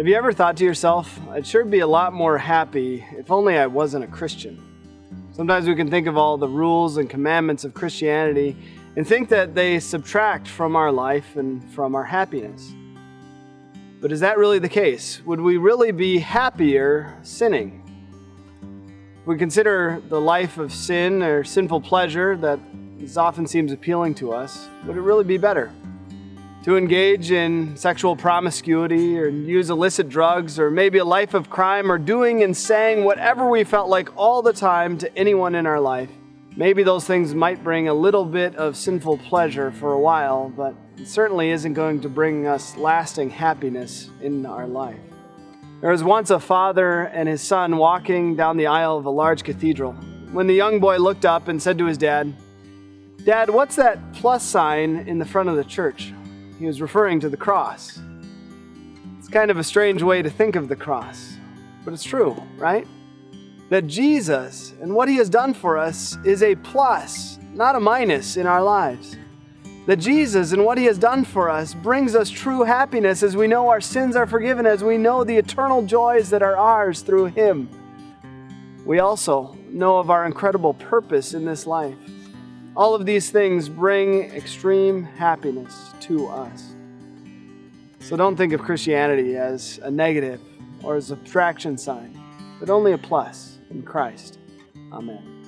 Have you ever thought to yourself, I'd sure be a lot more happy if only I wasn't a Christian? Sometimes we can think of all the rules and commandments of Christianity and think that they subtract from our life and from our happiness. But is that really the case? Would we really be happier sinning? If we consider the life of sin or sinful pleasure that often seems appealing to us, would it really be better? To engage in sexual promiscuity or use illicit drugs or maybe a life of crime or doing and saying whatever we felt like all the time to anyone in our life. Maybe those things might bring a little bit of sinful pleasure for a while, but it certainly isn't going to bring us lasting happiness in our life. There was once a father and his son walking down the aisle of a large cathedral when the young boy looked up and said to his dad, Dad, what's that plus sign in the front of the church? He was referring to the cross. It's kind of a strange way to think of the cross, but it's true, right? that Jesus and what he has done for us is a plus, not a minus in our lives. That Jesus and what he has done for us brings us true happiness as we know our sins are forgiven, as we know the eternal joys that are ours through him. We also know of our incredible purpose in this life. All of these things bring extreme happiness to us. So don't think of Christianity as a negative or as a subtraction sign, but only a plus in Christ. Amen.